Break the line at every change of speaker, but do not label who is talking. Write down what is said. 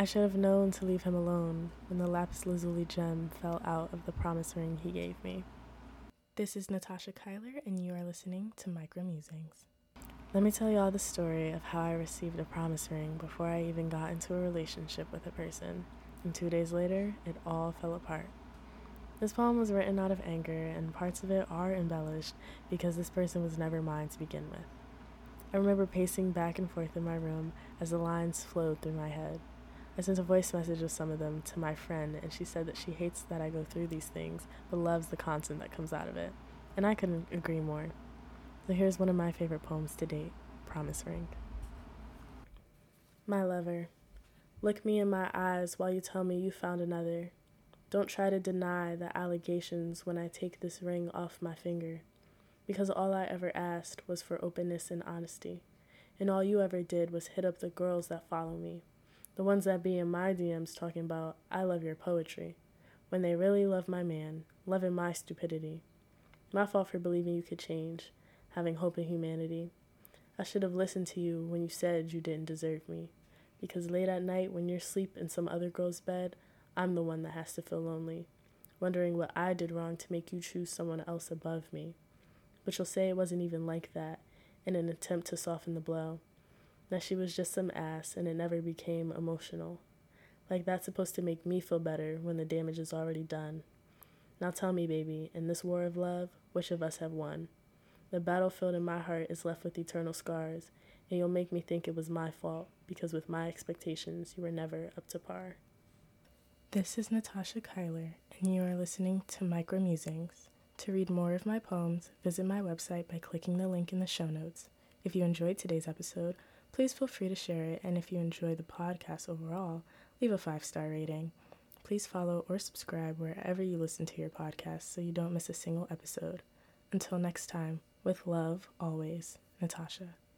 I should have known to leave him alone when the lapis lazuli gem fell out of the promise ring he gave me. This is Natasha Kyler, and you are listening to Micro Musings. Let me tell you all the story of how I received a promise ring before I even got into a relationship with a person, and two days later, it all fell apart. This poem was written out of anger, and parts of it are embellished because this person was never mine to begin with. I remember pacing back and forth in my room as the lines flowed through my head. I sent a voice message of some of them to my friend, and she said that she hates that I go through these things, but loves the content that comes out of it. And I couldn't agree more. So here's one of my favorite poems to date Promise Ring. My lover, look me in my eyes while you tell me you found another. Don't try to deny the allegations when I take this ring off my finger, because all I ever asked was for openness and honesty, and all you ever did was hit up the girls that follow me the ones that be in my DMs talking about, I love your poetry, when they really love my man, loving my stupidity. My fault for believing you could change, having hope in humanity. I should have listened to you when you said you didn't deserve me, because late at night when you're asleep in some other girl's bed, I'm the one that has to feel lonely, wondering what I did wrong to make you choose someone else above me. But you'll say it wasn't even like that, in an attempt to soften the blow that she was just some ass and it never became emotional. Like that's supposed to make me feel better when the damage is already done. Now tell me, baby, in this war of love, which of us have won? The battlefield in my heart is left with eternal scars, and you'll make me think it was my fault because with my expectations, you were never up to par. This is Natasha Kyler, and you are listening to Micro Musings. To read more of my poems, visit my website by clicking the link in the show notes. If you enjoyed today's episode, Please feel free to share it, and if you enjoy the podcast overall, leave a five star rating. Please follow or subscribe wherever you listen to your podcast so you don't miss a single episode. Until next time, with love, always, Natasha.